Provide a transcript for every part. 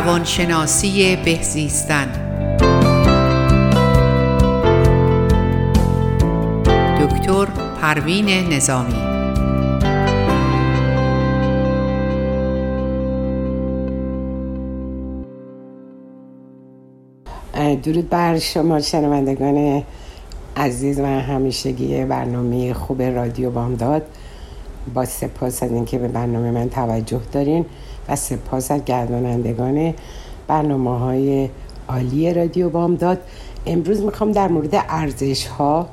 روانشناسی بهزیستن دکتر پروین نظامی. درود بر شما شنوندگان عزیز و همیشگی برنامه خوب رادیو بامداد. با سپاس از اینکه به برنامه من توجه دارین و سپاس از گردانندگان برنامه های عالی رادیو بامداد. امروز می‌خوام در مورد ارزش ها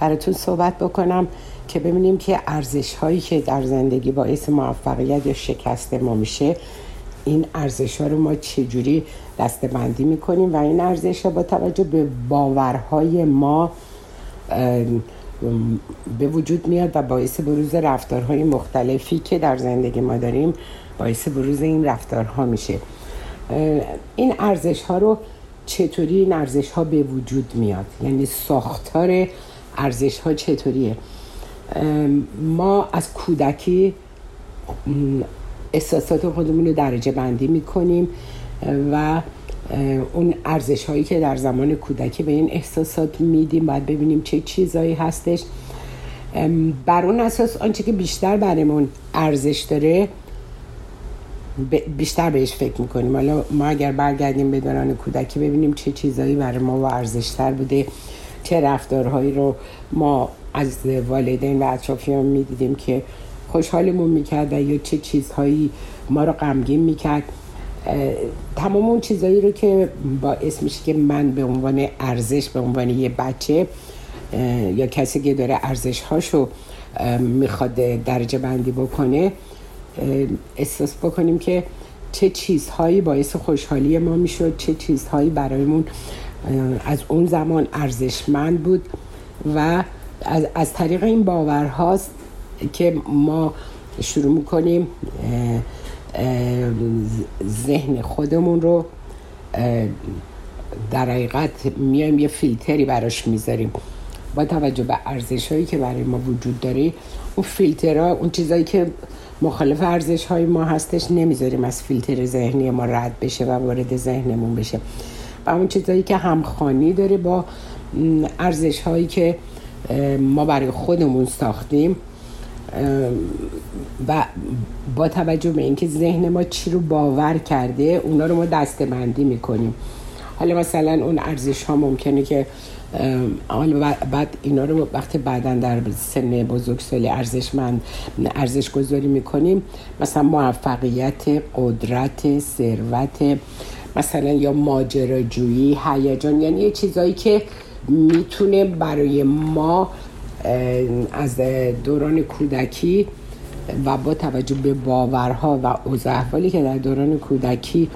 براتون صحبت بکنم که ببینیم که ارزش هایی که در زندگی باعث موفقیت یا شکست ما میشه این ارزش ها رو ما چجوری دسته بندی می‌کنیم و این ارزش ها با توجه به باورهای ما به وجود میاد و باعث بروز رفتارهای مختلفی که در زندگی ما داریم باعث بروز این رفتارها میشه. این ارزش ها رو چطوری این ارزش ها به وجود میاد؟ یعنی ساختار ارزش ها چطوریه؟ ما از کودکی احساسات خودمون رو درجه بندی می‌کنیم و اون ارزش هایی که در زمان کودکی به این احساسات میدیم باید ببینیم چه چیزایی هستش. بر اون اساس آنچه که بیشتر برمون ارزش داره بیشتر بهش فکر می‌کنیم. حالا ما اگر برگردیم به دوران کودکی ببینیم چه چیزایی برای ما و ارزشتر بوده. چه رفتارهایی رو ما از والدین و اطرافیان می‌دیدیم که خوشحالمون می‌کرد و یا چه چیزهایی ما رو غمگین می‌کرد. تمام اون چیزهایی رو که باعث میشه که من به عنوان ارزش به عنوان یه بچه یا کسی که داره ارزش هاشو می‌خواد درجه بندی بکنه احساس بکنیم که چه چیزهایی باعث خوشحالی ما می‌شد چه چیزهایی برایمون از اون زمان ارزشمند بود و از, از طریق این باورهاست که ما شروع می‌کنیم ذهن خودمون رو در حقیقت میایم یه فیلتری براش می‌ذاریم. با توجه به ارزش هایی که برای ما وجود داره اون فیلترها اون چیزایی که مخالف ارزش های ما هستش نمی‌ذاریم از فیلتر ذهنی ما رد بشه و وارد ذهنمون بشه. و اون چیزایی که همخانی داره با ارزش هایی که ما برای خودمون ساختیم و با توجه به اینکه ذهن ما چی رو باور کرده اونا رو ما دستبندی می‌کنیم. حالا مثلا اون ارزش ها ممکنه که حالا بعد اینا رو وقتی بعدا در سن بزرگسالی ارزشمند ارزش گذاری می‌کنیم مثلا موفقیت قدرت ثروت مثلا یا ماجراجویی هیجان یعنی یه چیزایی که می‌تونه برای ما از دوران کودکی و با توجه به باورها و اوضاع که در دوران کودکی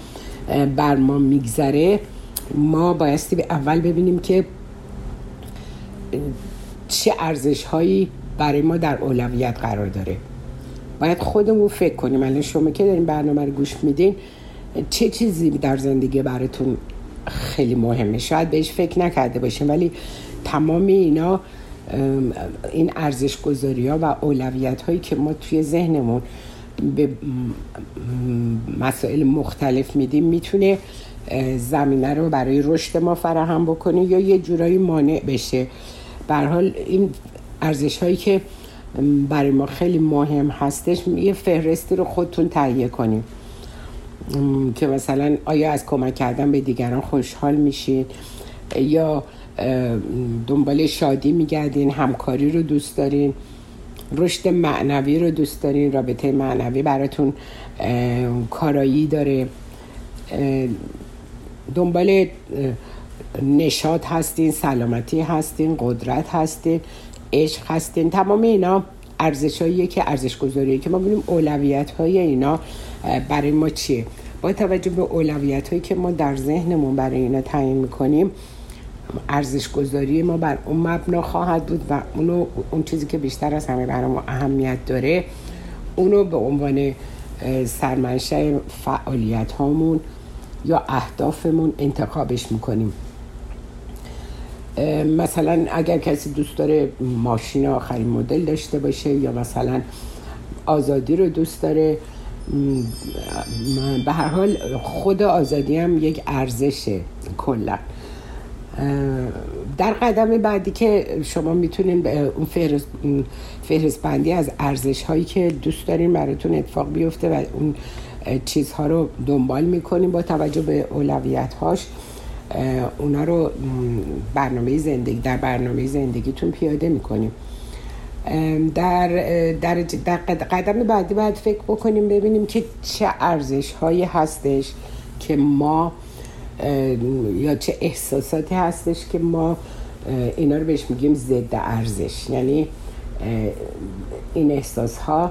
بر ما میگذره ما بایستی به اول ببینیم که چه ارزش هایی برای ما در اولویت قرار داره. باید خودمون فکر کنیم. الان شما که دارین برنامه رو گوش میدین چه چیزی در زندگی براتون خیلی مهمه؟ شاید بهش فکر نکرده باشیم ولی تمام اینا این ارزش گذاری ها و اولویت هایی که ما توی ذهنمون به مسائل مختلف میدیم می‌تونه زمینه رو برای رشد ما فراهم بکنه یا یه جورایی مانع بشه. بر حال این ارزش هایی که برای ما خیلی مهم هستش یه فهرستی رو خودتون تهیه کنیم که مثلا آیا از کمک کردن به دیگران خوشحال میشین؟ یا دنبال شادی میگردین همکاری رو دوست دارین رشد معنوی رو دوست دارین رابطه معنوی براتون کارایی داره. دنبال نشاط هستین سلامتی هستین قدرت هستین عشق هستین. تمام اینا ارزش که ارزش گذاریه که ما ببینیم اولویت های اینا برای ما چیه؟ با توجه به اولویت هایی که ما در ذهنمون برای اینا تعیین می‌کنیم ارزش گذاری ما بر اون مبنا خواهد بود و اونو اون چیزی که بیشتر از همه برای ما اهمیت داره اونو به عنوان سرمنشه فعالیت هامون یا اهدافمون انتخابش می‌کنیم. مثلا اگر کسی دوست داره ماشین آخرین مدل داشته باشه یا مثلا آزادی رو دوست داره به هر حال خود آزادی هم یک ارزشه کلا. در قدم بعدی که شما می‌تونین اون فهرست بندی از ارزش هایی که دوست دارین براتون اتفاق بیفته و اون چیزها رو دنبال می‌کنیم با توجه به اولویت هاش اونا رو برنامه زندگی در برنامه زندگیتون پیاده می‌کنیم در, در, در قدم بعدی باید فکر بکنیم ببینیم که چه ارزش هایی هستش که ما یا چه احساساتی هستش که ما اینا رو بهش میگیم ضد ارزش. یعنی این احساس ها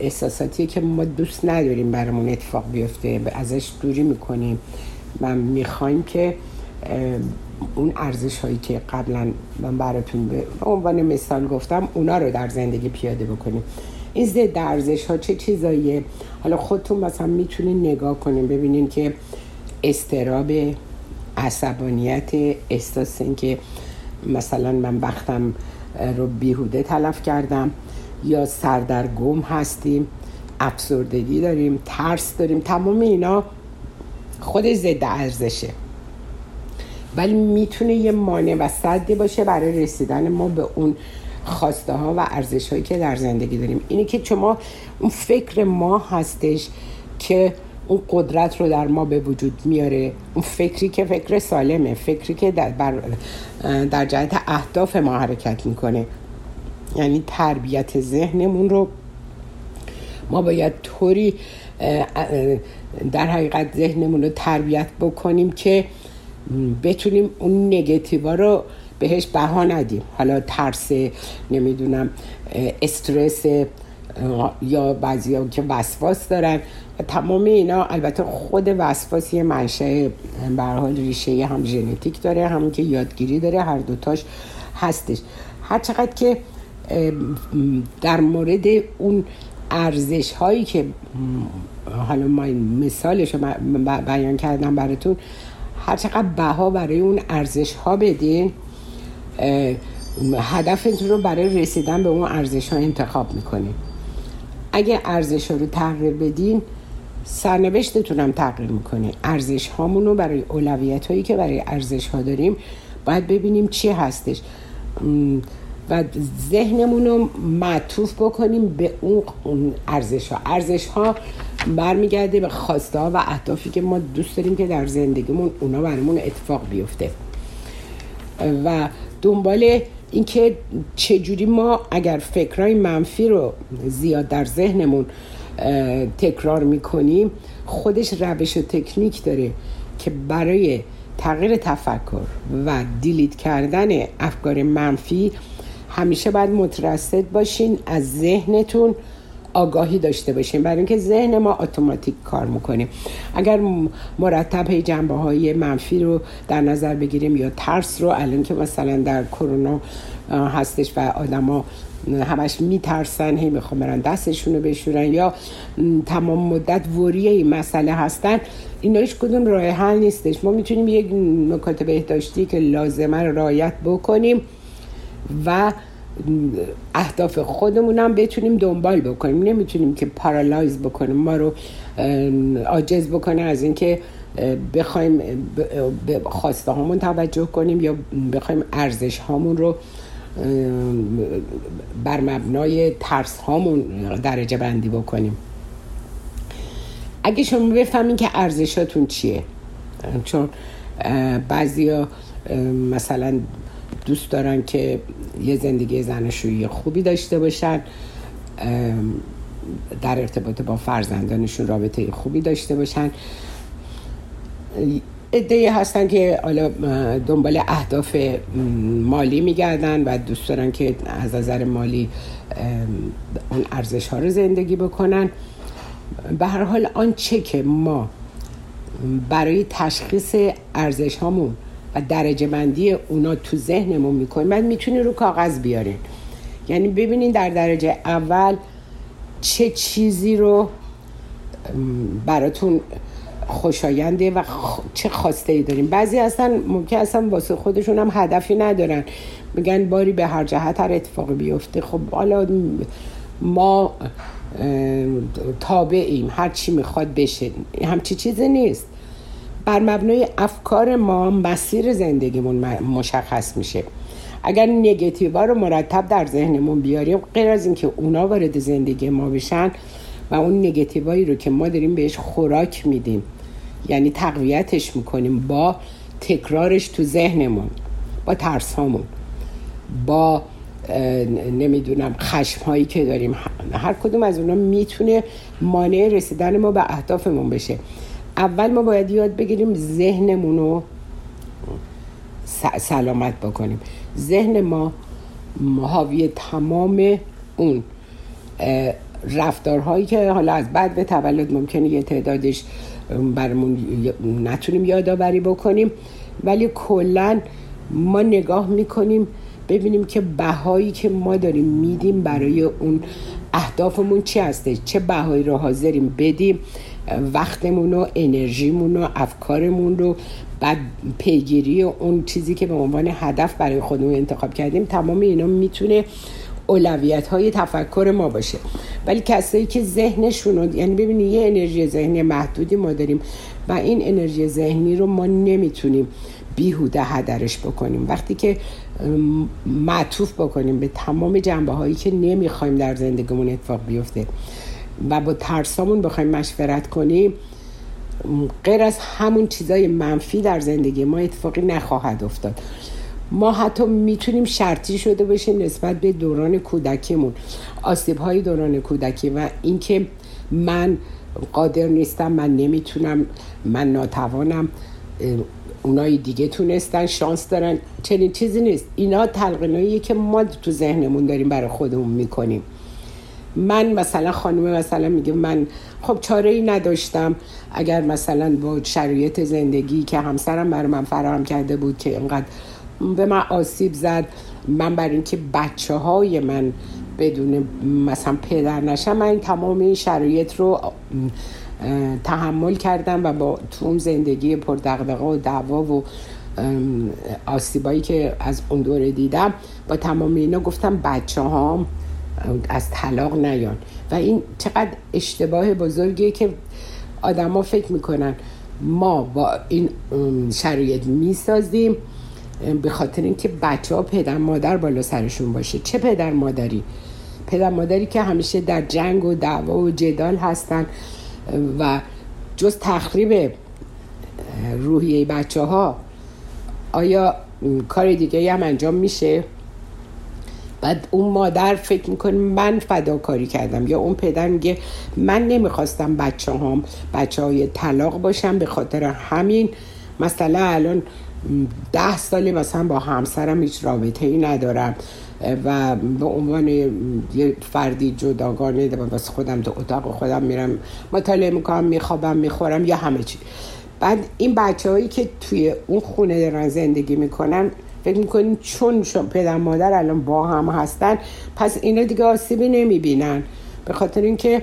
احساساتی که ما دوست نداریم برامون اتفاق بیفته ازش دوری می‌کنیم. و می‌خوایم که اون ارزش هایی که قبلا من براتون به عنوان مثال گفتم اونا رو در زندگی پیاده بکنیم. این ضد ارزش ها چه چیزاییه؟ حالا خودتون مثلا می‌تونین نگاه کنیم ببینین که استراب عصبانیت احساس که مثلا من وقتم رو بیهوده تلف کردم یا سردرگم هستیم افسردگی داریم ترس داریم تمام اینا خود ضد ارزشه. ولی می‌تونه یه مانع و صدی باشه برای رسیدن ما به اون خواسته ها و ارزش هایی که در زندگی داریم. اینه که شما اون فکر ما هستش که اون قدرت رو در ما به وجود میاره. اون فکری که فکر سالمه فکری که در, در جهت اهداف ما حرکت می‌کنه. یعنی تربیت ذهنمون رو ما باید طوری در حقیقت ذهنمون رو تربیت بکنیم که بتونیم اون نگتیوا رو بهش بها ندیم. حالا ترس نمی‌دونم استرس یا بعضی که وسواس دارن تمام اینا البته خود وسواس یه منشه حال ریشه هم ژنتیک داره هم که یادگیری داره هر دوتاش هستش. هر چقدر که در مورد اون ارزش هایی که حالا ما مثالش رو بیان کردم براتون هر چقدر بها برای اون ارزش ها بدین هدفتون رو برای رسیدن به اون ارزش ها انتخاب می‌کنین اگه ارزش رو تغییر بدین سرنوشتتون هم تغییر می‌کنه ارزش هامون رو برای اولویت هایی که برای ارزش ها داریم باید ببینیم چی هستش. و ذهنمون رو معطوف بکنیم به اون ارزش ها ارزش ها برمیگرده به خواسته ها و اهدافی که ما دوست داریم که در زندگیمون اونا برامون اتفاق بیفته. و دنبال اینکه چجوری ما اگر فکرهای منفی رو زیاد در ذهنمون تکرار می‌کنیم. خودش روش و تکنیک داره که برای تغییر تفکر و دیلیت کردن افکار منفی همیشه باید مترصد باشین از ذهنتون آگاهی داشته باشیم برای اینکه ذهن ما اتوماتیک کار می‌کنیم اگر مرتب هی جنبه های منفی رو در نظر بگیریم یا ترس رو الان که مثلا در کرونا هستش و آدما همش میترسن هی می‌خوام برن دستشون رو بشورن یا تمام مدت وریه این مسئله هستن. اینا هیچ کدوم راه حل نیستش. ما می‌تونیم یک نکات بهداشتی که لازمه رو رعایت بکنیم و اهداف خودمون هم بتونیم دنبال بکنیم. نمی‌تونیم که پارالایز بکنیم. ما رو عاجز بکنه از اینکه بخوایم به خواسته هامون توجه کنیم یا بخوایم ارزش هامون رو بر مبنای ترس هامون درجه بندی بکنیم. اگه شما بفهمین که ارزشاتون چیه چون بعضیا مثلا دوست دارن که یه زندگی زناشویی خوبی داشته باشن در ارتباط با فرزندانشون رابطه خوبی داشته باشن. ادهی هستن که حالا دنبال اهداف مالی میگردن و دوست دارن که از نظر مالی اون ارزش ها رو زندگی بکنن. به هر حال آنچه که ما برای تشخیص ارزش هامون و درجه بندی اونا تو ذهنمون می‌کنیم بعد می‌تونی رو کاغذ بیارین یعنی ببینین در درجه اول چه چیزی رو براتون خوشاینده و چه خواسته ای داریم. بعضی هستن ممکن اصلا واسه خودشون هم هدفی ندارن. میگن باری به هر جهت هر اتفاقی بیفته. خب حالا ما تابعیم. هر چی می‌خواد بشه. همچی چیزی نیست. بر مبنای افکار ما مسیر زندگیمون مشخص میشه. اگر نگتیوا رو مرتب در ذهنمون بیاریم غیر از اینکه اونا وارد زندگی ما بشن و اون نگتیوایی رو که ما داریم بهش خوراک میدیم یعنی تقویتش می‌کنیم با تکرارش تو ذهنمون با ترس هامون با نمی‌دونم خشم هایی که داریم. هر کدوم از اونا می‌تونه مانع رسیدن ما به اهدافمون بشه. اول ما باید یاد بگیریم ذهنمون رو سلامت بکنیم. ذهن ما حاوی تمام اون رفتارهایی که حالا از بعد به تولد ممکنه یه تعدادش برمون نتونیم یادآوری بکنیم. ولی کلا ما نگاه می‌کنیم ببینیم که بهایی که ما داریم میدیم برای اون اهدافمون چی هسته؟ چه بهایی رو حاضریم بدیم؟ وقتمون و انرژیمون و افکارمون رو. بعد پیگیری اون چیزی که به عنوان هدف برای خودمون انتخاب کردیم تمام اینا می‌تونه اولویت های تفکر ما باشه. ولی کسایی که ذهنشون یعنی ببینید یه انرژی ذهنی محدودی ما داریم و این انرژی ذهنی رو ما نمی‌تونیم بیهوده هدرش بکنیم. وقتی که معطوف بکنیم به تمام جنبه هایی که نمی‌خوایم در زندگیمون اتفاق بیفته و با ترسامون بخوایم مشورت کنیم غیر از همون چیزای منفی در زندگی ما اتفاقی نخواهد افتاد. ما حتی می‌تونیم شرطی شده باشیم نسبت به دوران کودکیمون. آسیب های دوران کودکی و اینکه من قادر نیستم من نمی‌تونم من ناتوانم اونای دیگه تونستن شانس دارن. چنین چیزی نیست. اینا تلقینایی که ما تو ذهنمون داریم برای خودمون می‌کنیم. من مثلا خانم مثلا میگه من خب چاره ای نداشتم. اگر مثلا با شرایط زندگی که همسرم برای من فراهم کرده بود که اینقدر به من آسیب زد. من برای اینکه بچه های من بدون مثلا پدر نشم من تمام این شرایط رو تحمل کردم و با تو زندگی پر دغدغه و دعوا و آسیبایی که از اون دوره دیدم با تمام اینا گفتم بچه هام از طلاق نیان. و این چقدر اشتباه بزرگیه که آدما فکر می‌کنن ما با این شرایط می‌سازیم. به خاطر اینکه بچه ها پدر مادر بالا سرشون باشه. چه پدر مادری؟ پدر مادری که همیشه در جنگ و دعوا و جدال هستن و جز تخریب روحیه بچه ها آیا کار دیگه هم انجام میشه؟ بعد اون مادر فکر می‌کنه من فداکاری کردم. یا اون پدر میگه من نمی‌خواستم بچه هم بچه های طلاق باشم به خاطر همین مثلا الان ده سالی مثلا با همسرم هیچ رابطه ای ندارم. و به عنوان یه فردی جداگانه واسه خودم تو اتاق خودم میرم مطالعه می‌کنم میخوابم می‌خورم یا همه چی. بعد این بچه هایی که توی اون خونه دارن زندگی می‌کنن فکر می‌کنیم چون پدر مادر الان با هم هستن پس اینا دیگه آسیبی نمی‌بینن. به خاطر اینکه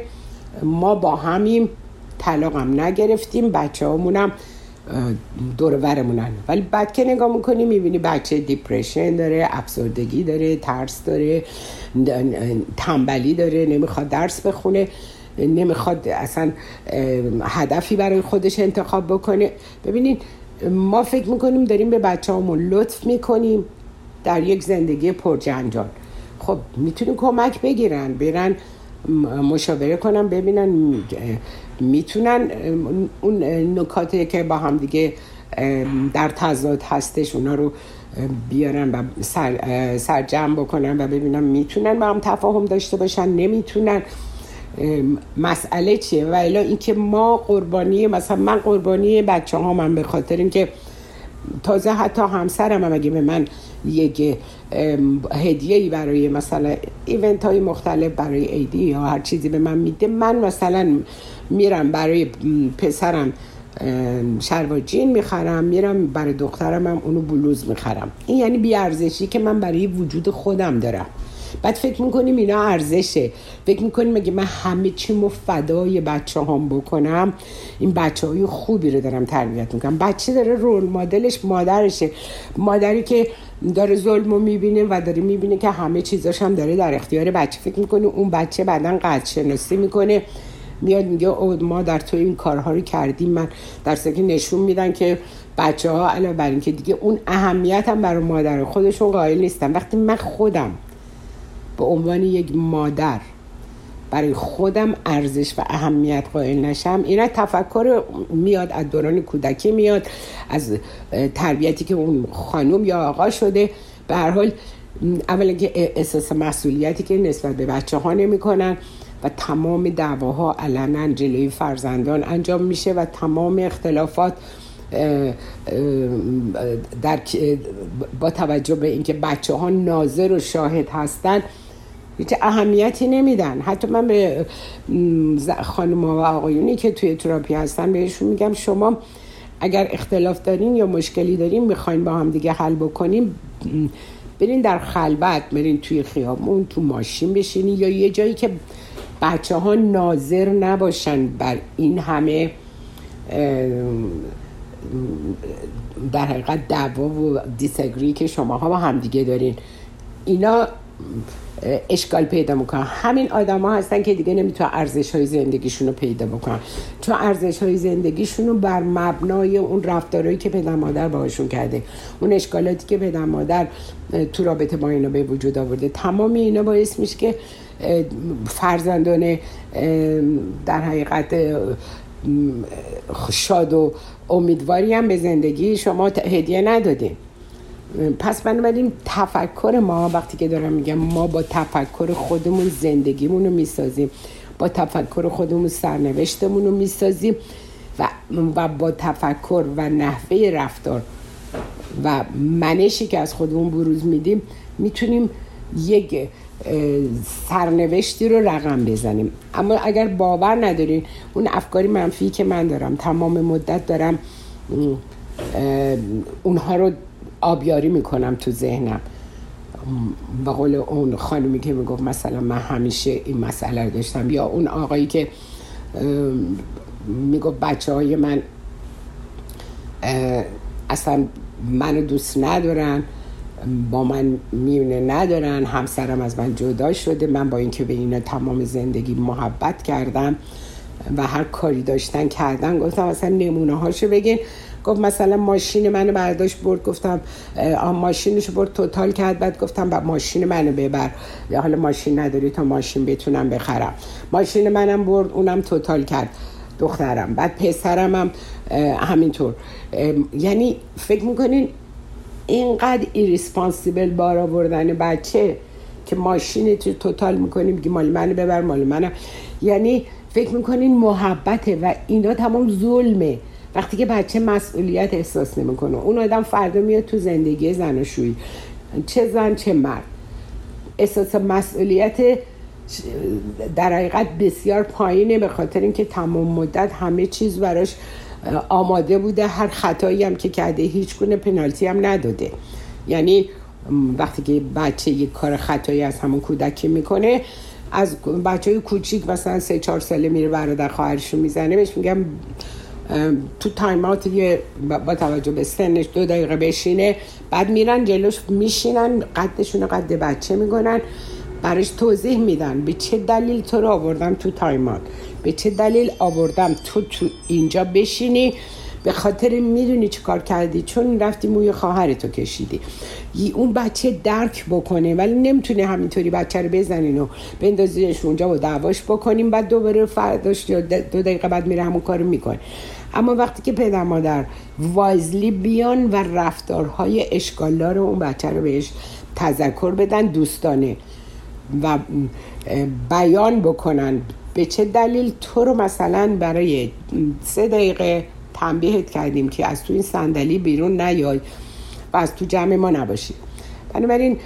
ما با همیم طلاق هم نگرفتیم بچه همونم دور ورمونن ولی بعد که نگاه می‌کنی می‌بینی بچه دیپریشن داره افسردگی داره ترس داره تنبلی داره نمی‌خواد درس بخونه نمی‌خواد اصلا هدفی برای خودش انتخاب بکنه. ببینید ما فکر می‌کنیم داریم به بچه همون لطف می‌کنیم در یک زندگی پرجنجال. خب می‌تونیم کمک بگیرن برن مشاوره کنن ببینن می‌تونن اون نکاتی که با هم دیگه در تضاد هستش اونا رو بیارن و سر, سرجم بکنن و ببینن می‌تونن با هم تفاهم داشته باشن نمی‌تونن. مسئله چیه؟ و الا اینکه ما قربانی مثلا من قربانی بچه ها من به خاطر اینکه تازه حتی همسرم هم اگه به من یک هدیه ای برای مثلا ایونت های مختلف برای ایدی یا هر چیزی به من میده من مثلا میرم برای پسرم شلوار جین می‌خرم میرم برای دخترم هم اونو بلوز می‌خرم. این یعنی بیارزشی که من برای وجود خودم دارم. بعد فکر می‌کنیم اینا ارزشه. فکر می‌کنیم اگه من همه چی مو فدای بچه هم بکنم؟ این بچه های خوبی رو دارم تربیت می‌کنم. بچه داره رول مدلش مادرشه. مادری که داره ظلم رو می‌بینه و داره می‌بینه که همه چیزاش هم داره در اختیار بچه. فکر می‌کنه اون بچه بعدا قدر شناسی می‌کنه؟ میاد میگه او ما در تو این کارها رو کردیم. من در که نشون میدن که بچه ها علاوه بر اینکه دیگه اون اهمیت هم برای مادر خودشون قائل نیستن. وقتی من خودم به عنوان یک مادر. برای خودم ارزش و اهمیت قائل نشم. اینا تفکر میاد از دوران کودکی میاد از تربیتی که اون خانم یا آقا شده. به هر حال اولا که احساس مسئولیتی که نسبت به بچه ها نمی کنن و تمام دعواها علنا جلوی فرزندان انجام میشه و تمام اختلافات در با توجه به اینکه بچه ها ناظر و شاهد هستند هیچ اهمیتی نمیدن. حتی من به خانم و آقایونی که توی تراپی هستن بهشون میگم شما اگر اختلاف دارین یا مشکلی دارین می‌خواین با هم دیگه حل بکنیم برین در خلوت برین توی خیابون تو ماشین بشینی یا یه جایی که بچه ها ناظر نباشن بر این همه در حقیقت دعوا و دیسگری که شما ها با همدیگه دارین. اینا اشکال پیدا می‌کنن همین آدما هستن که دیگه نمی‌تونن ارزش های زندگیشون رو پیدا بکنن. چون ارزش های زندگیشون رو بر مبنای اون رفتارهایی که پدر مادر باهاشون کرده. اون اشکالاتی که پدر مادر تو رابطه با اینا به وجود آورده. تمام اینا باعث میشه که فرزندان در حقیقت شاد و امیدواری هم به زندگی شما هدیه ندادیم پس بنابراین تفکر ما وقتی که دارم میگم ما با تفکر خودمون زندگیمون رو می‌سازیم. با تفکر خودمون سرنوشتمون رو می‌سازیم و, و با تفکر و نحوه رفتار و منشی که از خودمون بروز میدیم می‌تونیم یک سرنوشتی رو رقم بزنیم. اما اگر باور ندارین اون افکاری منفی که من دارم تمام مدت دارم اونها رو آبیاری می‌کنم تو ذهنم. به قول اون خانمی که می‌گفت مثلا من همیشه این مسئله رو داشتم یا اون آقایی که می‌گفت بچه های من اصلا منو دوست ندارن با من میونه ندارن همسرم از من جدا شده من با اینکه به اینا تمام زندگی محبت کردم و هر کاری داشتن کردن گفتم اصلا نمونه هاشو بگین. گفت مثلا ماشین منو برداشت برد گفتم ماشینشو برد total کرد بعد گفتم با ماشین منو ببر. حالا ماشین نداری تا ماشین بتونم بخرم. ماشین منم برد اونم total کرد دخترم. بعد پسرم هم همینطور. یعنی فکر می‌کنین اینقدر irresponsible بار آوردن بچه که ماشین تو total می‌کنیم که مال منو ببر مال منم. یعنی فکر می‌کنین محبته و اینا تمام ظلمه. وقتی که بچه مسئولیت احساس نمی‌کنه. اون آدم فردا میاد تو زندگی زناشویی. چه زن چه مرد. احساس مسئولیت در حقیقت بسیار پایینه به خاطر اینکه تمام مدت همه چیز براش آماده بوده. هر خطایی هم که کرده هیچ گونه پنالتی هم نداده. یعنی وقتی که بچه یک کار خطایی از همون کودکی می‌کنه از بچه های کوچیک مثلا سه چهار ساله میره برادر خواهرشو می‌زنه بهش میگم تو timeout یه با توجه به سنش دو دقیقه بشینه بعد میرن جلوش میشینن قدشون قد بچه می‌کنن براش توضیح میدن به چه دلیل تو رو آوردم تو timeout به چه دلیل آوردم تو تو اینجا بشینی. به خاطر می‌دونی چه کار کردی؟ چون رفتی موی خواهر تو کشیدی اون بچه درک بکنه ولی نمی‌تونه همینطوری بچه رو بزنین و بندازیش اونجا و دعواش بکنیم بعد دوباره فرداش دو دقیقه بعد میره همون کارو می‌کنه. اما وقتی که پدر مادر وایزلی بیان و رفتارهای اشکالدار اون بچه رو بهش تذکر بدن دوستانه و بیان بکنن. به چه دلیل؟ تو رو مثلا برای سه دقیقه تنبیهت کردیم که از تو این صندلی بیرون نیای و از تو جمع ما نباشی. بنابراین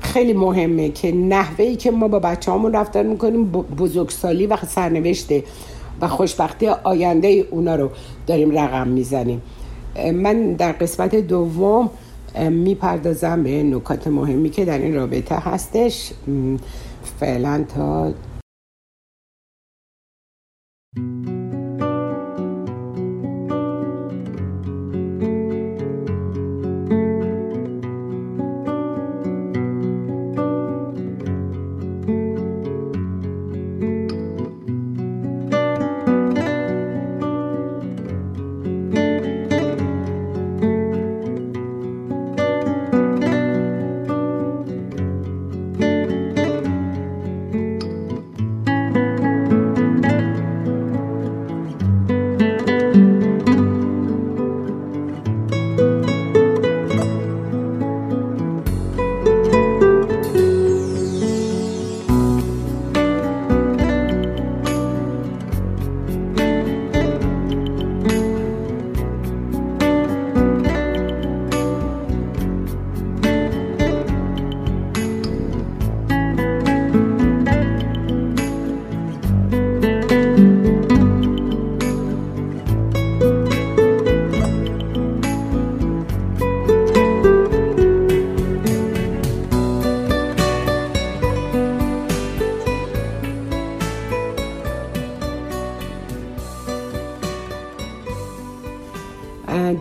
خیلی مهمه که نحوه که ما با بچه همون رفتار می‌کنیم بزرگسالی و سرنوشته و خوشبختی آینده اونا رو داریم رقم می‌زنیم. من در قسمت دوم می‌پردازم به نکات مهمی که در این رابطه هستش. فعلا تا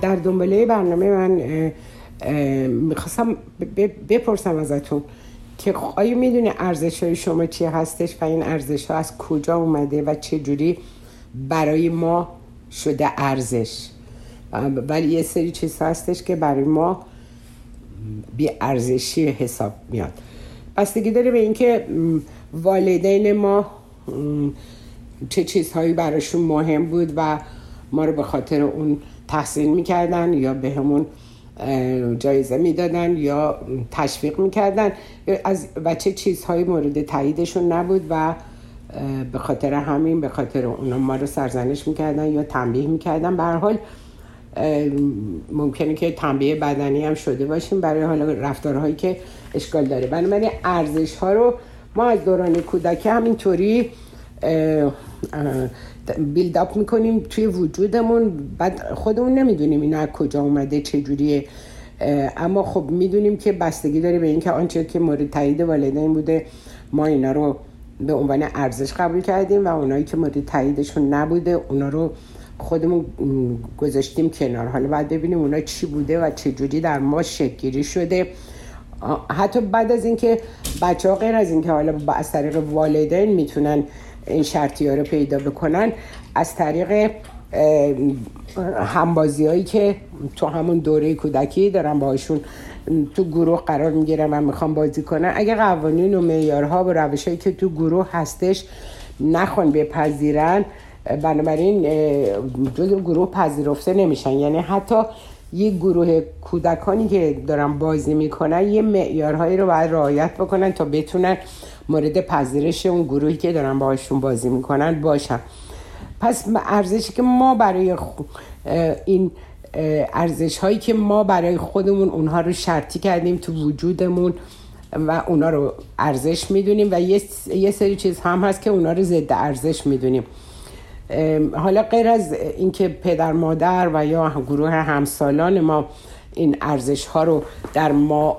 در دنباله برنامه من می‌خواستم بپرسم ازتون که آیا می‌دونه ارزش های شما چی هستش و این ارزش ها از کجا اومده و چه جوری برای ما شده ارزش؟ ولی یه سری چیز هستش که برای ما بی ارزشی حساب میاد. بستگی داره به اینکه والدین ما چه چیزهایی براشون مهم بود و ما رو به خاطر اون تحسین می‌کردن یا به همون جایزه می‌دادن یا تشویق می‌کردن. از و چه چیزهایی مورد تاییدشون نبود و به خاطر همین به خاطر اونا ما رو سرزنش می‌کردن یا تنبیه می‌کردن. به حال ممکنه که تنبیه بدنی هم شده باشیم برای حالا رفتارهایی که اشکال داره. بنابراین ارزش ها رو ما از دوران کودکی همینطوری بیلداپ می‌کنیم توی وجودمون. بعد خودمون نمی‌دونیم اینا از کجا اومده چجوریه. اما خب می‌دونیم که بستگی داره به اینکه آنچه که مورد تایید والدین بوده ما اینا رو به عنوان ارزش قبول کردیم و اونایی که مورد تاییدشون نبوده اونا رو خودمون گذاشتیم کنار. حالا باید ببینیم اونا چی بوده و چه جوری در ما شکلی شده. حتی بعد از اینکه بچه ها غیر از اینکه حالا از طریق والدین می‌تونن این شرطی ها رو پیدا بکنن از طریق همبازی هایی که تو همون دوره کودکی دارن باشون تو گروه قرار می‌گیرن و می‌خوام بازی کنن. اگه قوانین و معیارها و روش هایی که تو گروه هستش نخوان بپذیرن بنابراین جز گروه پذیرفته نمیشن. یعنی حتی یک گروه کودکانی که دارن بازی می‌کنن یه معیارهایی رو باید رعایت بکنن تا بتونن مورد پذیرش اون گروهی که دارن باهاشون بازی می‌کنن باشن پس ارزشی که ما برای این ارزش هایی که ما برای خودمون اونها رو شرطی کردیم تو وجودمون و اونا رو ارزش می‌دونیم و یه سری چیز هم هست که اونا رو ضد ارزش می‌دونیم. حالا غیر از اینکه پدر مادر و یا گروه همسالان ما این ارزش ها رو در ما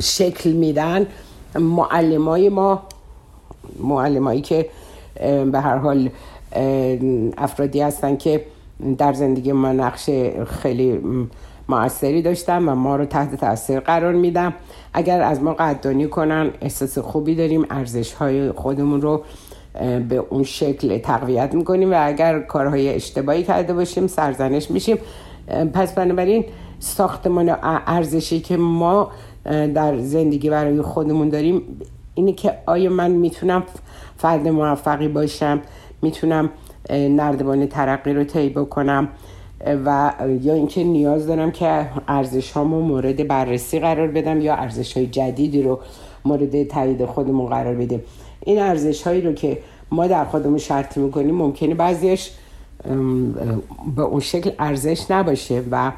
شکل میدن معلمای ما معلمایی که به هر حال افرادی هستن که در زندگی ما نقش خیلی موثری داشتن و ما رو تحت تاثیر قرار میدم اگر از ما قدردانی کنن احساس خوبی داریم ارزش های خودمون رو به اون شکل تقویت می‌کنیم و اگر کارهای اشتباهی کرده باشیم سرزنش میشیم. پس بنابراین ساختمان ارزشی که ما در زندگی برای خودمون داریم اینه که آیا من می‌تونم فرد موفقی باشم می‌تونم نردبان ترقی رو طی بکنم و یا اینکه نیاز دارم که ارزش هامو مورد بررسی قرار بدم یا ارزش های جدیدی رو مورد تایید خودمون قرار بدیم. این ارزش هایی رو که ما در خودمون شرط می‌کنیم ممکنه بعضیش به اون شکل ارزش نباشه و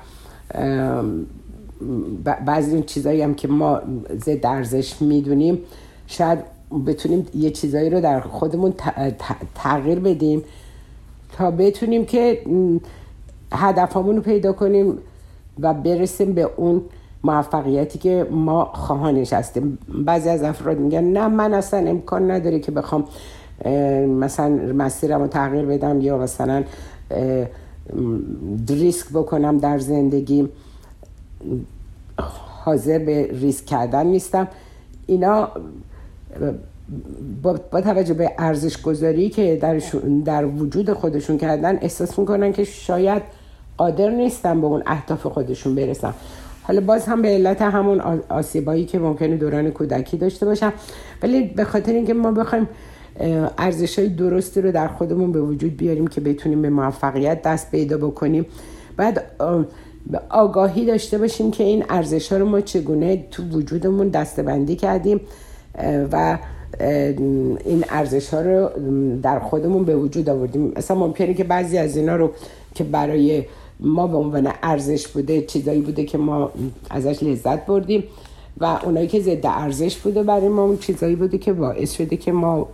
بعضی اون چیزایی هم که ما ضد ارزش می‌دونیم شاید بتونیم یه چیزایی رو در خودمون تغییر بدیم تا بتونیم که هدفمون رو پیدا کنیم و برسیم به اون موفقیتی که ما خواهانش هستیم بعضی از افراد میگن نه من اصلا امکان نداره که بخوام مثلا مسیرم رو تغییر بدم یا مثلا ریسک بکنم در زندگی حاضر به ریسک کردن نیستم. اینا با, توجه به ارزش گذاری که در, در وجود خودشون کردن احساس می‌کنن که شاید قادر نیستن به اون اهداف خودشون برسن. حالا باز هم به علت همون آسیبایی که ممکنه دوران کودکی داشته باشم ولی به خاطر اینکه ما بخوایم ارزش های درستی رو در خودمون به وجود بیاریم که بتونیم به موفقیت دست پیدا بکنیم بعد آگاهی داشته باشیم که این ارزش ها رو ما چگونه تو وجودمون دستبندی کردیم و این ارزش ها رو در خودمون به وجود آوردیم. مثلا ممکنه که بعضی از اینا رو که برای ما به عنوان ارزش بوده چیزایی بوده که ما ازش لذت بردیم و اونایی که ضد ارزش بوده برای ما اون چیزایی بوده که باعث شده که ما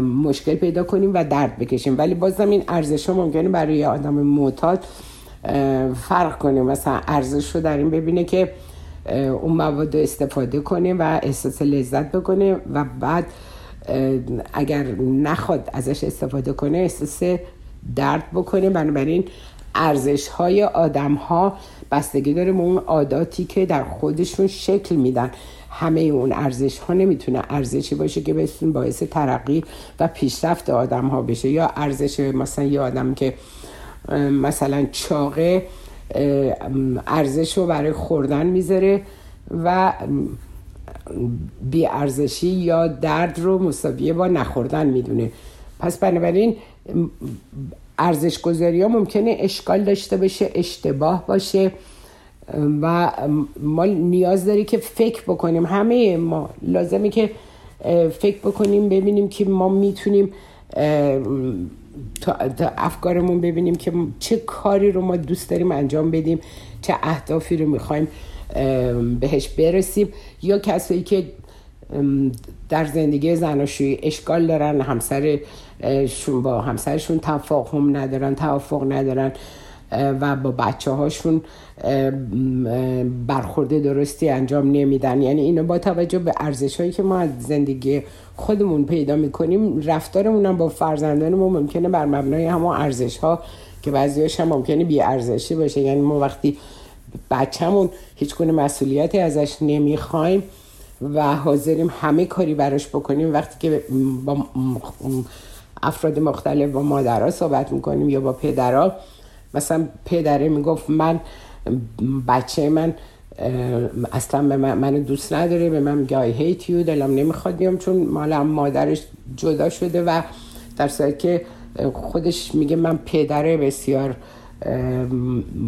مشکل پیدا کنیم و درد بکشیم. ولی بازم این ارزش ها ممکنه برای آدم معتاد فرق کنیم. مثلا ارزش رو در این ببینه که اون مواد رو استفاده کنه و احساس لذت بکنه و بعد اگر نخواد ازش استفاده کنه احساس درد بکنه بنابراین ارزش های آدم ها بستگی داره به اون عاداتی که در خودشون شکل میدن. همه اون ارزش ها نمی‌تونه ارزشی باشه که بهتون باعث ترقی و پیشرفت آدم ها بشه. یا ارزش مثلا یه آدم که مثلا چاقه ارزش رو برای خوردن می‌ذاره و بی ارزشی یا درد رو مساویه با نخوردن می‌دونه. پس بنابراین ارزش گذاری ها ممکنه اشکال داشته باشه اشتباه باشه. و ما نیاز داری که فکر بکنیم. همه ما لازمه که فکر بکنیم ببینیم که ما می‌تونیم تا افکارمون ببینیم که چه کاری رو ما دوست داریم انجام بدیم چه اهدافی رو می‌خوایم بهش برسیم. یا کسایی که در زندگی زناشویی اشکال دارن همسرشون با همسرشون تفاهم ندارن توافق ندارن و با بچه هاشون برخورده درستی انجام نمیدن. یعنی اینو با توجه به ارزش هایی که ما از زندگی خودمون پیدا می‌کنیم رفتارمون هم با فرزندانمون ممکنه بر مبنای همون ارزش ها که بعضیاش هم ممکنه بی ارزشی باشه. یعنی ما وقتی بچهمون هیچ گونه مسئولیتی ازش نمی‌خوایم و حاضریم همه کاری براش بکنیم وقتی که با افراد مختلف با مادرها صحبت می‌کنیم یا با پدرها مثلا پدره می‌گفت من بچه من اصلا به من دوست نداره به من میگه آی هیت یو دلم نمی‌خواد بیام چون مال مادرش جدا شده و در صورتی که خودش میگه من پدره بسیار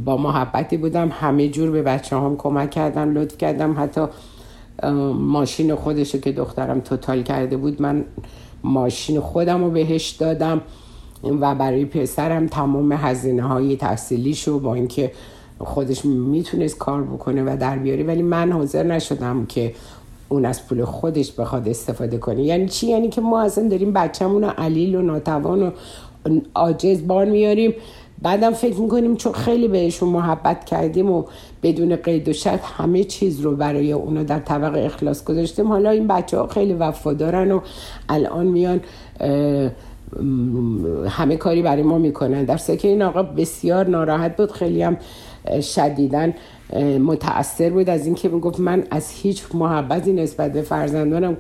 با محبتی بودم همه جور به بچه هم کمک کردم لطف کردم. حتی ماشین خودشو که دخترم توتال کرده بود من ماشین خودم رو بهش دادم و برای پسرم تمام هزینه های تحصیلیشو با اینکه خودش می‌تونست کار بکنه و در بیاره ولی من حاضر نشدم که اون از پول خودش بخواد استفاده کنه. یعنی چی؟ یعنی که ما اصلا داریم بچه‌مون رو علیل و ناتوان و عاجز بار میاریم. بعدم فکر می‌کنیم چون خیلی بهشون محبت کردیم و بدون قید و شرط همه چیز رو برای اونا در طبق اخلاص گذاشتیم. حالا این بچه ها خیلی وفادارن و الان میان همه کاری برای ما می‌کنن. در که این آقا بسیار ناراحت بود. خیلی هم شدیدن متاثر بود از اینکه می‌گفت من از هیچ محبتی نسبت به فرزندانم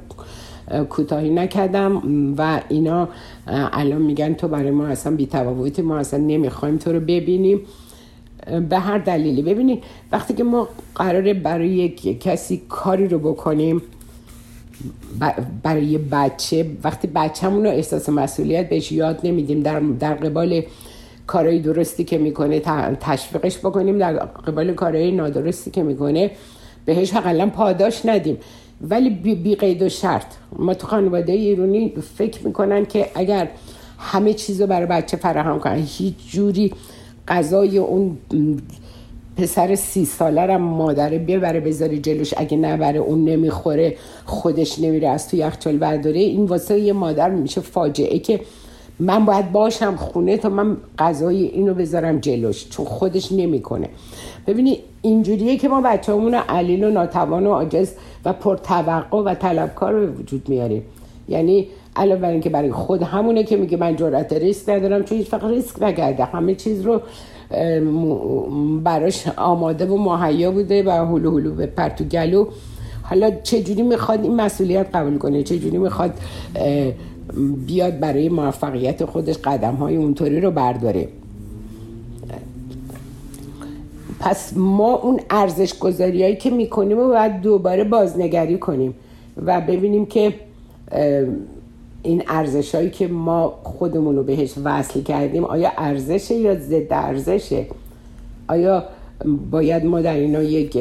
کوتاهی نکردم و اینا الان میگن تو برای ما اصلا بی ما اصلا نمی‌خوایم تو رو ببینیم. به هر دلیلی. ببینید وقتی که ما قراره برای کسی کاری رو بکنیم برای بچه وقتی بچه‌مون رو احساس مسئولیت بهش یاد نمیدیم در, در قبال کارهای درستی که می‌کنه تشویقش بکنیم در قبال کارهای نادرستی که می‌کنه بهش حقلا پاداش ندیم. ولی بی, بی قید و شرط. ما تو خانواده ایرونی فکر می‌کنن که اگر همه چیز رو برای بچه فراهم کنن هیچ جوری غذای اون پسر سی ساله رم مادره ببره بذاره جلوش. اگه نبره اون نمی‌خوره خودش نمیره از تو یخچال برداره. این واسه یه مادر میشه فاجعه که من باید باشم خونه تا من غذای اینو بذارم جلوش چون خودش نمی‌کنه. ببینی اینجوریه که ما بچه همون علیل و ناتوان و عاجز و پرتوقع و طلبکار به وجود میاریم. یعنی علاوه بر اینکه برای خود همونه که میگه من جرأت ریسک ندارم چون فقط ریسک نکرده. همه چیز رو براش آماده و مهیا بوده و هلو هلو به پرتو گلو. حالا چجوری می‌خواد این مسئولیت قبول کنه؟ چجوری می‌خواد بیاد برای موفقیت خودش قدم های اونطوری رو برداره. پس ما اون ارزش گذاری هایی که می‌کنیم و باید دوباره بازنگری کنیم و ببینیم که این ارزش هایی که ما خودمون رو بهش وصل کردیم آیا ارزشه یا ضد ارزشه؟ آیا باید ما در اینا یک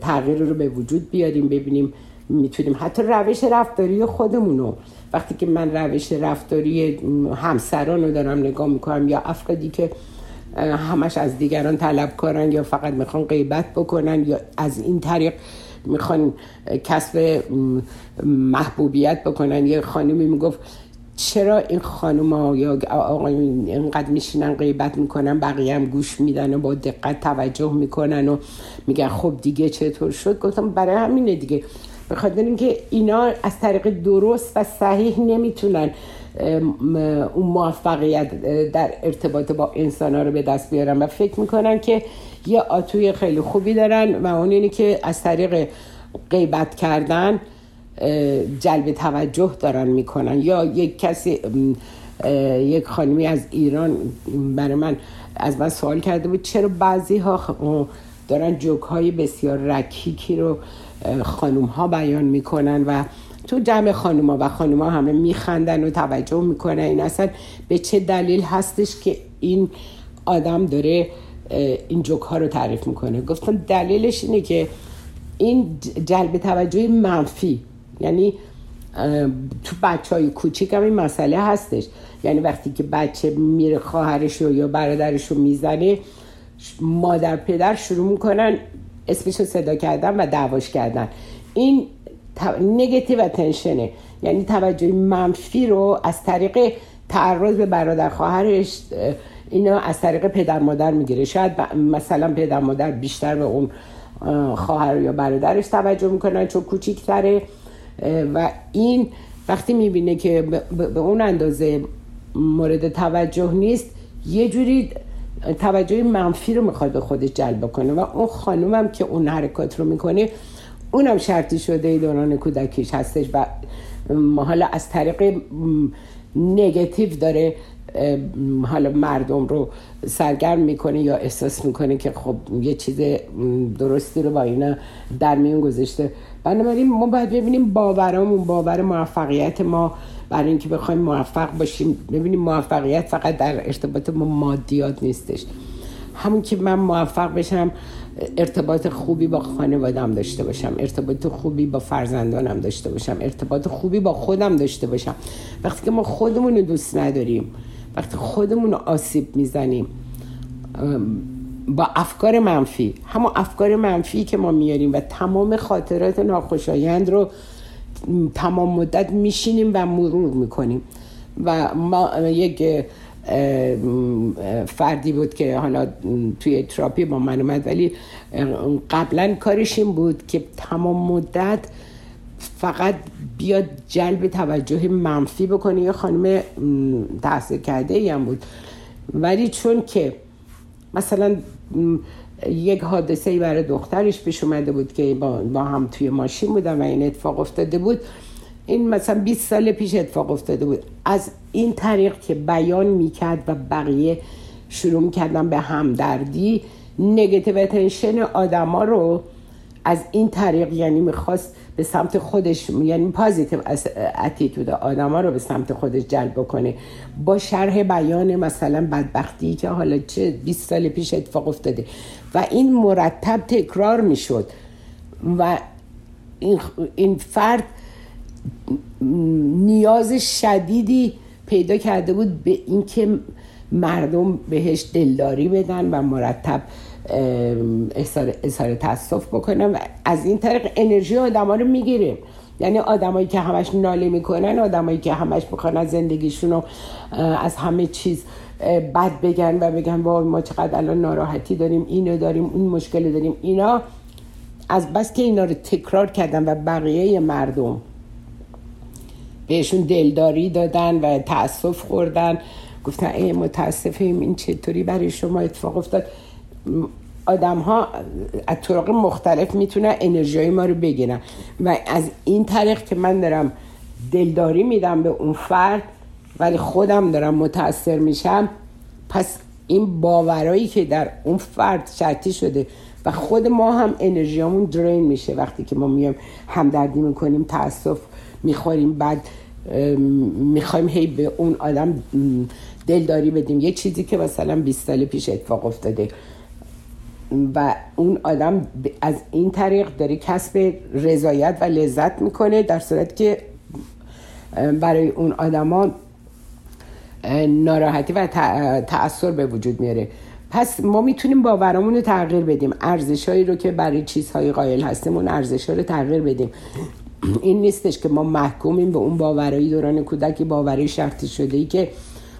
تغییر رو به وجود بیاریم ببینیم می‌تونیم حتی روش رفتاری خودمون رو وقتی که من روش رفتاری همسران رو دارم نگاه می‌کنم یا افرادی که همش از دیگران طلب کارن یا فقط می‌خوان غیبت بکنن یا از این طریق می‌خوان کسب محبوبیت بکنن. یه خانمی می‌گفت چرا این خانم ها یا آقایون اینقدر میشینن غیبت می‌کنن؟ بقیه هم گوش میدن و با دقت توجه می‌کنن و میگن خب دیگه چطور شد؟ گفتم برای همینه دیگه. بخاطر اینکه اینا از طریق درست و صحیح نمی‌تونن اون موفقیت در ارتباط با انسان ها رو به دست بیارن. و فکر می‌کنن که یه آتوی خیلی خوبی دارن و اون اینه که از طریق غیبت کردن جلب توجه دارن می‌کنن. یا یک کسی یک خانمی از ایران برای من از من سوال کرده بود چرا بعضی ها دارن جوک های بسیار رکیکی رو خانوم ها بیان می‌کنن و تو جمع خانوما و خانوما همه میخندن و توجه می‌کنن. این اصلا به چه دلیل هستش که این آدم داره این جوک ها رو تعریف می‌کنه؟ گفتم دلیلش اینه که این جلب توجه منفی یعنی تو بچه های کوچیک هم این مسئله هستش. یعنی وقتی که بچه میره خواهرش رو یا برادرش رو می‌زنه مادر پدر شروع می‌کنن اسمش رو صدا کردن و دعواش کردن. این نگتیو تنشنه یعنی توجه منفی رو از طریق تعرض به برادر خواهرش اینا از طریق پدر مادر می‌گیره. شاید مثلا پدر مادر بیشتر به اون خواهر یا برادرش توجه می‌کنن چون کوچیکتره. و این وقتی می‌بینه که به اون اندازه مورد توجه نیست یه جوری توجه منفی رو می‌خواد به خودش جلب کنه و اون خانومم که اون حرکات رو می‌کنه اونم شرطی شده دوران کودکیش هستش و حالا از طریق نگتیو داره حالا مردم رو سرگرم می‌کنه یا احساس می‌کنه که خب یه چیز درستی رو با اینا در میون گذاشته. بنابراین ما باید ببینیم باورامون باور موفقیت ما برای اینکه بخوایم موفق باشیم. ببینیم موفقیت فقط در ارتباط با مادیات نیستش. همون که من موفق بشم ارتباط خوبی با خانوادم داشته باشم. ارتباط خوبی با فرزندانم داشته باشم. ارتباط خوبی با خودم داشته باشم. وقتی که ما خودمون رو دوست نداریم وقتی خودمون رو آسیب می‌زنیم با افکار منفی همون افکار منفی که ما میاریم و تمام خاطرات ناخوشایند رو تمام مدت میشینیم و مرور می‌کنیم. و ما یک فردی بود که حالا توی تراپی با من اومد ولی قبلا کارش این بود که تمام مدت فقط بیاد جلب توجه منفی بکنه. یه خانم تحصیل کرده ای هم بود. ولی چون که مثلا یک حادثه برای دخترش پیش اومده بود که با, با هم توی ماشین بودن و این اتفاق افتاده بود. این مثلا 20 سال پیش اتفاق افتاده بود. از این طریق که بیان می‌کرد و بقیه شروع می‌کردن به همدردی نگتیو تنشن آدما رو از این طریق یعنی می‌خواست به سمت خودش یعنی پازیتیو اتیتود آدما رو به سمت خودش جلب کنه با شرح بیان مثلا بدبختی که حالا چه 20 سال پیش اتفاق افتاده. و این مرتب تکرار می‌شد. و این, فرد نیاز شدیدی پیدا کرده بود به اینکه مردم بهش دلداری بدن و مرتب اظهار تاسف بکنن و از این طریق انرژی آدما رو می‌گیریم یعنی آدمایی که همش ناله می‌کنن آدمایی که همش می‌خوان از زندگیشون از همه چیز بد بگن و بگن وای ما چقدر الان ناراحتی داریم اینو داریم این مشکل داریم. اینا از بس که اینا رو تکرار کردن و بقیه مردم بهشون دلداری دادن و تاسف خوردن. گفتن ای متاسفیم این چطوری برای شما اتفاق افتاد؟ آدم ها از طرق مختلف می‌تونن انرژی ما رو بگیرن. و از این طریق که من دارم دلداری میدم به اون فرد ولی خودم دارم متاثر میشم. پس این باورایی که در اون فرد شرطی شده و خود ما هم انرژیامون درین میشه. وقتی که ما میایم همدردی می‌کنیم تاسف می‌خوریم بعد می‌خوایم هی به اون آدم دلداری بدیم. یه چیزی که مثلا 20 سال پیش اتفاق افتاده. و اون آدم از این طریق داره کسب رضایت و لذت می‌کنه در صورت که برای اون آدما ناراحتی و تأثیر به وجود میاره. پس ما می‌تونیم باورمون رو تغییر بدیم. ارزشهایی رو که برای چیزهای قائل هستیم اون ارزش رو تغییر بدیم. این نیستش که ما محکومیم به اون باورایی دوران کودکی باورای شرطی شده ای که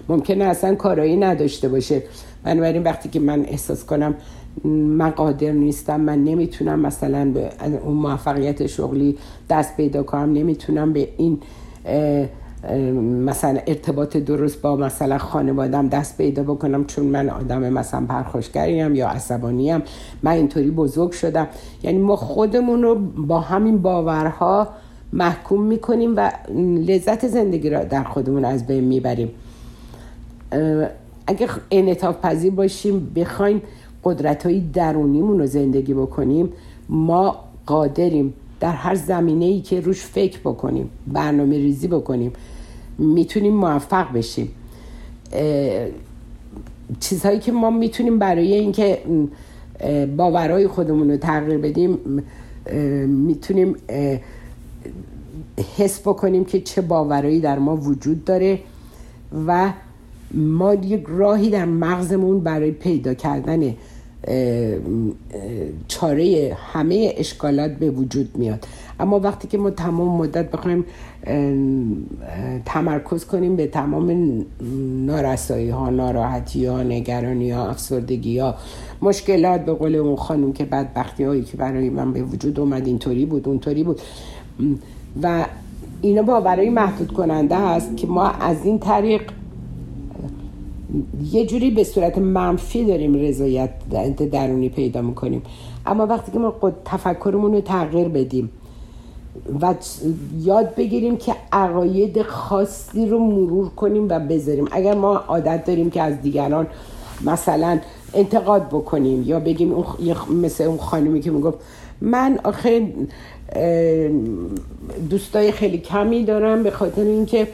ممکنه اصلا کارایی نداشته باشه. بنابراین وقتی که من احساس کنم من قادر نیستم من نمی‌تونم مثلا به اون موفقیت شغلی دست پیدا کنم نمی‌تونم به این مثلا ارتباط درست با مثلا خانوادم دست پیدا بکنم چون من آدم مثلا پرخوشگریم یا عصبانیم. من اینطوری بزرگ شدم. یعنی ما خودمون رو با همین باورها محکوم می‌کنیم و لذت زندگی را در خودمون از بین می‌بریم. اگه انعطاف پذیر باشیم بخوایم قدرت های درونیمون رو زندگی بکنیم ما قادریم در هر زمینه ای که روش فکر بکنیم برنامه ریزی بکنیم. می‌تونیم موفق بشیم. چیزهایی که ما می‌تونیم برای اینکه باورهای خودمون رو تغییر بدیم می‌تونیم حس بکنیم که چه باورایی در ما وجود داره و ما یک راهی در مغزمون برای پیدا کردن چاره همه اشکالات به وجود میاد. اما وقتی که ما تمام مدت بخوایم تمرکز کنیم به تمام نارسایی ها ناراحتی ها نگرانی ها افسردگی ها مشکلات به قول اون خانم که بدبختی هایی که برای من به وجود اومد اینطوری بود اونطوری بود. و اینا با برای محدود کننده هست که ما از این طریق یه جوری به صورت منفی داریم رضایت درونی پیدا می‌کنیم. اما وقتی که ما تفکرمون رو تغییر بدیم و یاد بگیریم که عقاید خاصی رو مرور کنیم و بذاریم. اگر ما عادت داریم که از دیگران مثلا انتقاد بکنیم یا بگیم اون مثل اون خانمی که می‌گفت من آخه دوستای خیلی کمی دارم به خاطر اینکه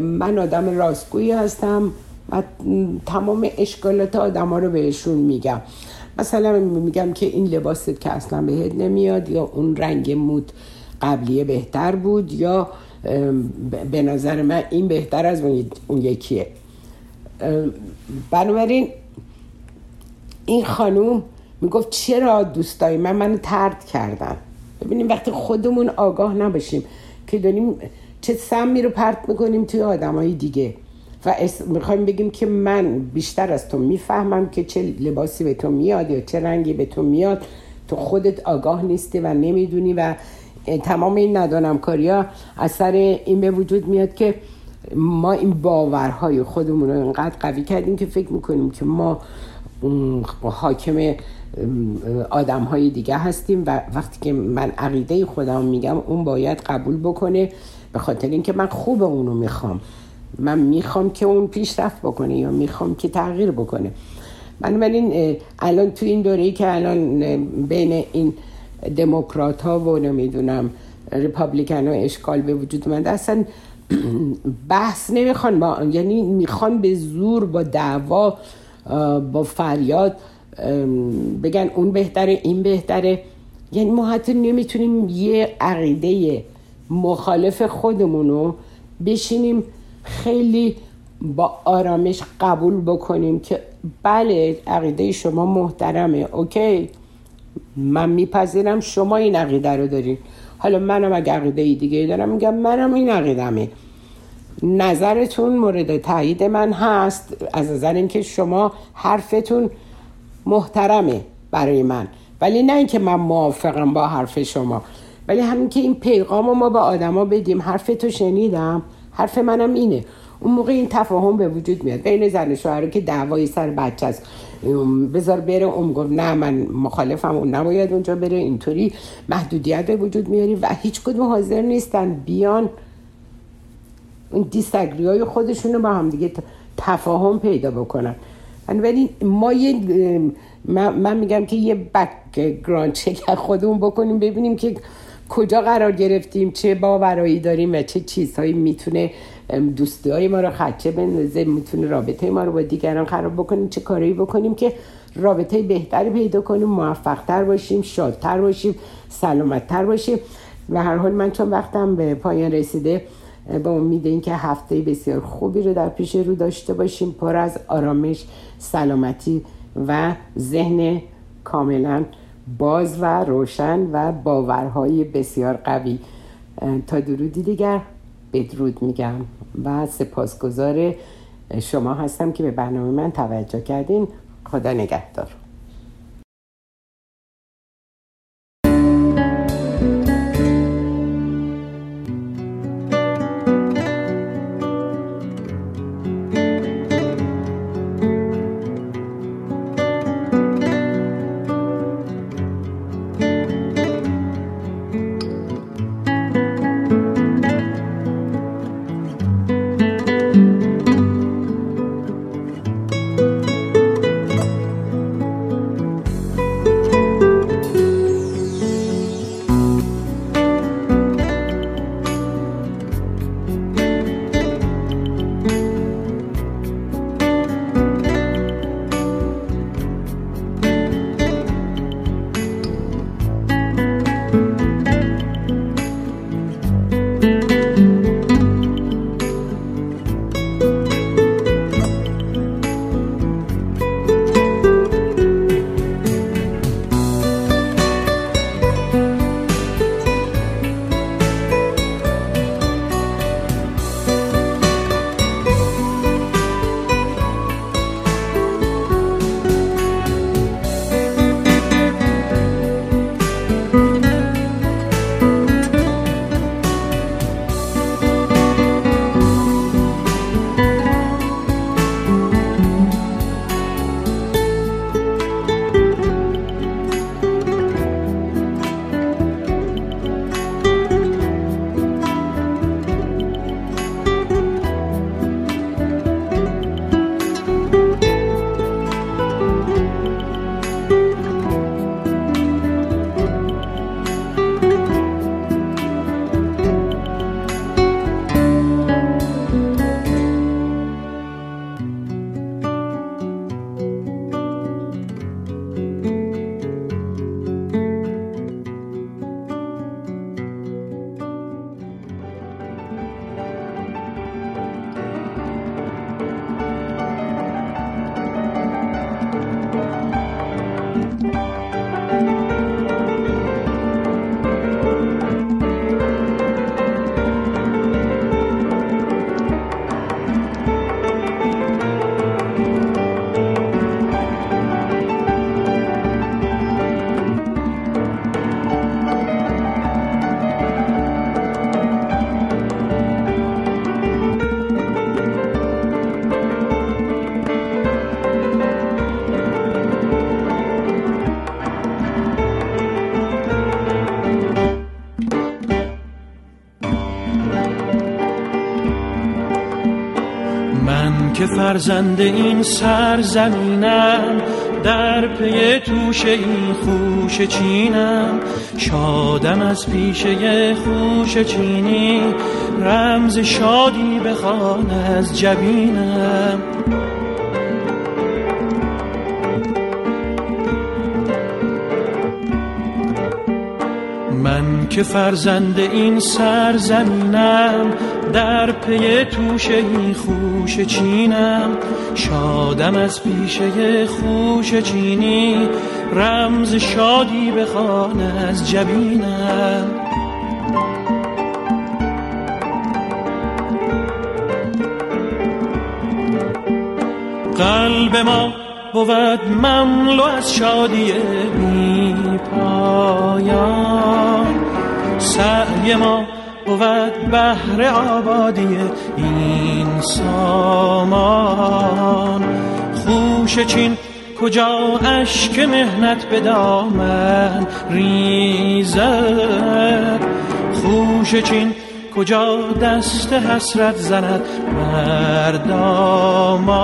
من آدم راستگویی هستم و تمام اشکالات آدم ها رو بهشون میگم. مثلا میگم که این لباست که اصلا بهت نمیاد یا اون رنگ مود قبلیه بهتر بود یا به نظر من این بهتر از اون یکیه. بنابراین این خانوم می‌گفت چرا دوستای من منو ترد کردن؟ ببینیم وقتی خودمون آگاه نباشیم که داریم چه سمی رو پرت می‌کنیم توی آدمای دیگه. و می‌خوایم بگیم که من بیشتر از تو می‌فهمم که چه لباسی به تو میاد یا چه رنگی به تو میاد. تو خودت آگاه نیستی و نمی‌دونی و تمام این ندانم ها اثر این به وجود میاد که ما این باورهای خودمون رو اینقدر قوی کردیم که فکر می‌کنیم که ما حاکم آدم های دیگه هستیم و وقتی که من عقیده خودم میگم اون باید قبول بکنه به خاطر اینکه من خوب اونو می‌خوام. من می‌خوام که اون پیشرفت بکنه یا می‌خوام که تغییر بکنه. بنابراین الان تو این دوره ای که الان بین این دموکرات ها و نمی‌دونم ریپابلیکن ها اشکال به وجود اومده. اصلا بحث نمی‌خوان با یعنی می‌خوان به زور با دعوا با فریاد بگن اون بهتره این بهتره. یعنی ما حتی نمی‌تونیم یه عقیده مخالف خودمونو بشینیم خیلی با آرامش قبول بکنیم که بله عقیده شما محترمه اوکی. من میپذیرم شما این عقیده رو دارین. حالا منم اگه عقیده دیگه دارم میگم منم این عقیدمه. نظرتون مورد تایید من هست از نظر اینکه شما حرفتون محترمه برای من. ولی نه اینکه من موافقم با حرف شما ولی همین که این پیغام ما به آدما بدیم. حرف تو شنیدم حرف منم اینه. اون موقع این تفاهم به وجود میاد. بین زن شوهر که دعوایی سر بچه است. بذار بره اون گفت نه من مخالفم اون نباید اونجا بره اینطوری محدودیت به وجود میاری و هیچ کدوم حاضر نیستن بیان این disagree های خودشون رو با هم دیگه تفاهم پیدا بکنن. ولی ما یه من, میگم که یه background check خودمون بکنیم ببینیم که کجا قرار گرفتیم چه باورایی داریم و چه چیزهایی می‌تونه دوستی های ما رو خدچه بندازه می‌تونه رابطه ما رو با دیگران خراب بکنیم چه کارایی بکنیم که رابطه بهتری پیدا کنیم موفقتر باشیم شادتر باشیم سلامتتر باشیم. و هر حال من چون وقتم به پایان رسیده با امید اینکه هفته بسیار خوبی رو در پیش رو داشته باشیم. پر از آرامش سلامتی و ذهن کاملا باز و روشن و باورهای بسیار قوی. تا درودی دیگر. بدرود میگم و سپاسگزار شما هستم که به برنامه من توجه کردین. خدا نگهدار. که فرزند این سرزمینم در پی توش این خوش چینم. شادم از پیشه خوش چینی رمز شادی بخوان از جبینم. من که فرزند این سرزمینم در پی توشه خوش چینم شادم از پیشه خوش چینی. رمز شادی بخوان از جبینم. قلب ما بود مملو از شادی بی پایان. سعی ما بود بهر آبادی این سامان. خوش چین کجا اشک مهنت به دامن ریزد خوش چین کجا دست حسرت زند بر دامان؟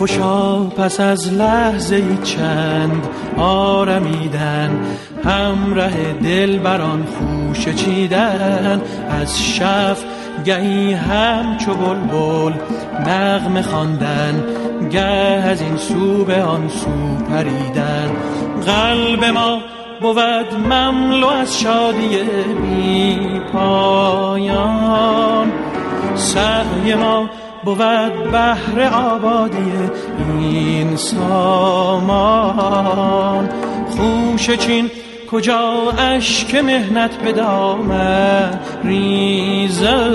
خوشا پس از لحظه چند آرمیدن. همراه دل بران خوش چیدن. از شف گهی همچو بلبل نغمه خواندن. گه از این سو به آن سو پریدن. قلب ما بود مملو از شادی بی پایان. سعی ما بود بهر آبادی این سامان. خوش چین کجا اشک مهنت به دامن ریزه؟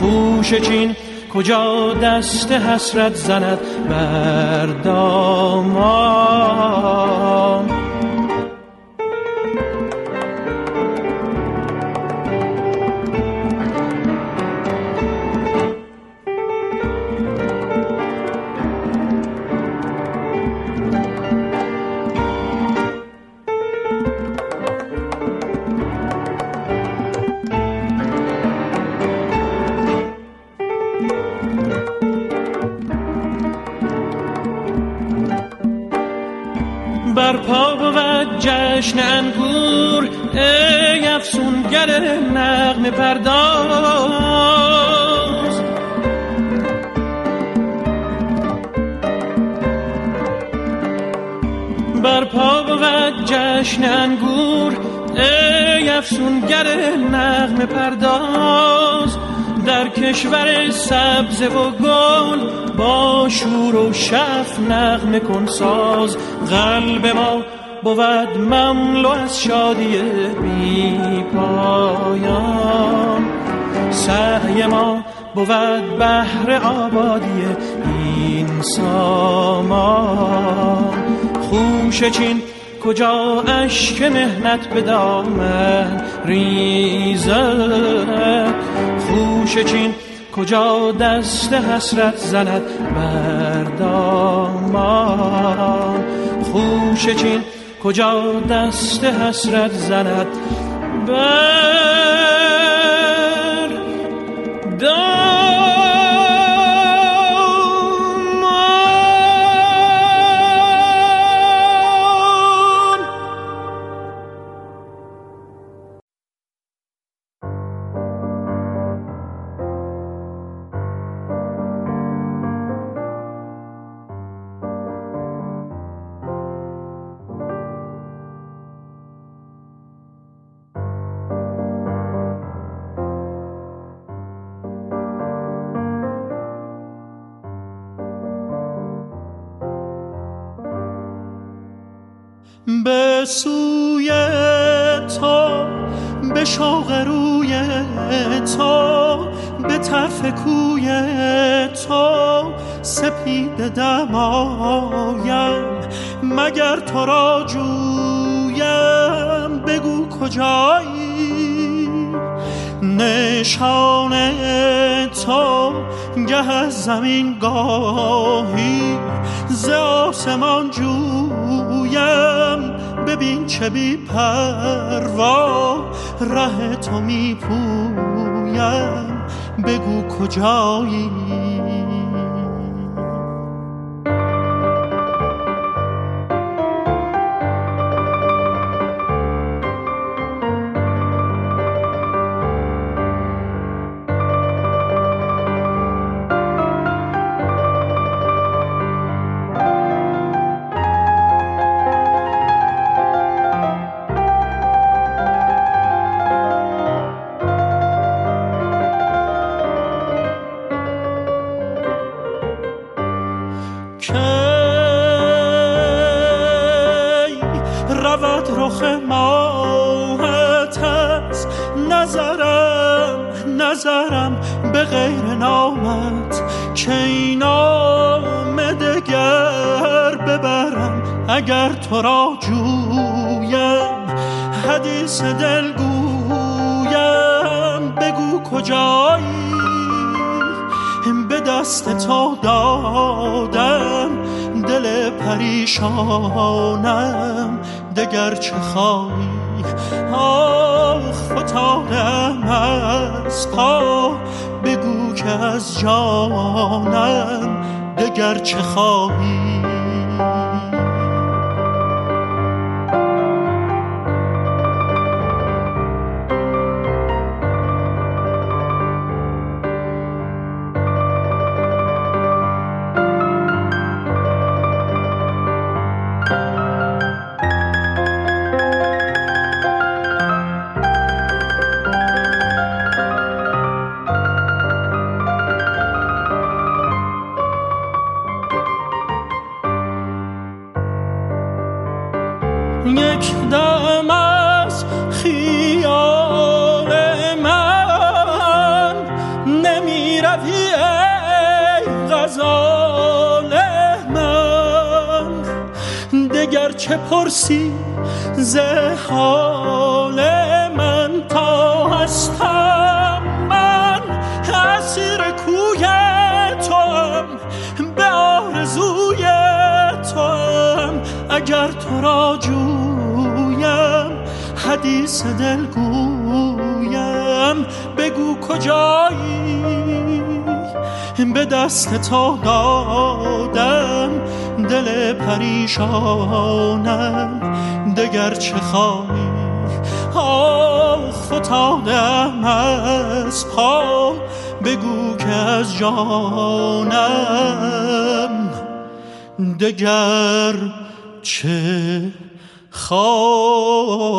خوش چین کجا دست حسرت زند بر دامان؟ جشن انگور ای افسونگر نغم پرداز. برپا بود جشن انگور ای افسونگر نغم پرداز. در کشور سبز و گل با شور و شف نغمه کن ساز. قلب ما بود مملو از شادی بی پایان سعی ما بود بهر آبادی این سامان. خوش چین کجا اشک مهنت به دامن ریزه؟ خوش چین کجا دست حسرت زند بر دامان خوش چین کجا دست حسرت زند؟ بر سپید دمایم. مگر تو را جویم؟ بگو کجایی؟ نشان تو گه زمین گاهی. ز آسمان جویم. ببین چه بی پروا. ره تو می پویم. بگو کجایی؟ چه پرسی ز حال من تا هستم؟ من اسیر کوی تو به آرزوی تو اگر تو را جویم حدیث دل گویم. بگو کجایی؟ به دست تو دادم. دل پریشانم دگر چه خواهی؟ آه فتادم از پا بگو که از جانم دگر چه خواهی؟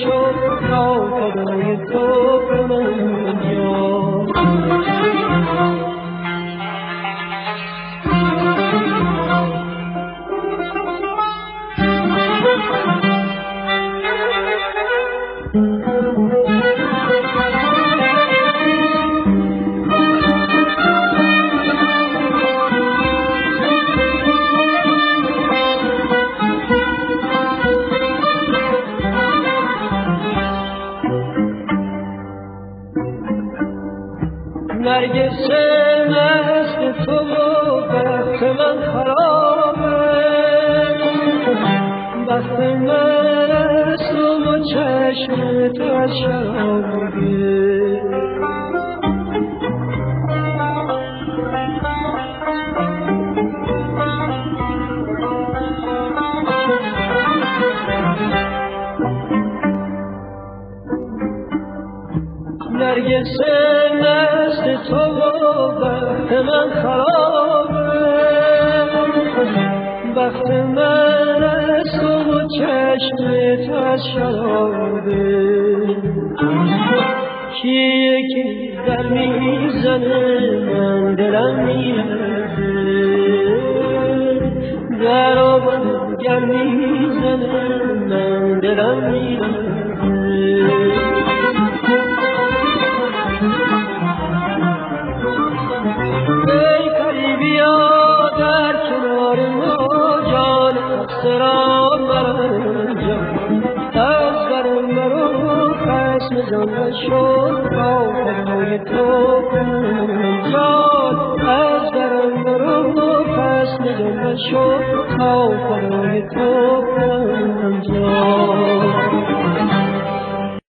شو تا فدای تو به من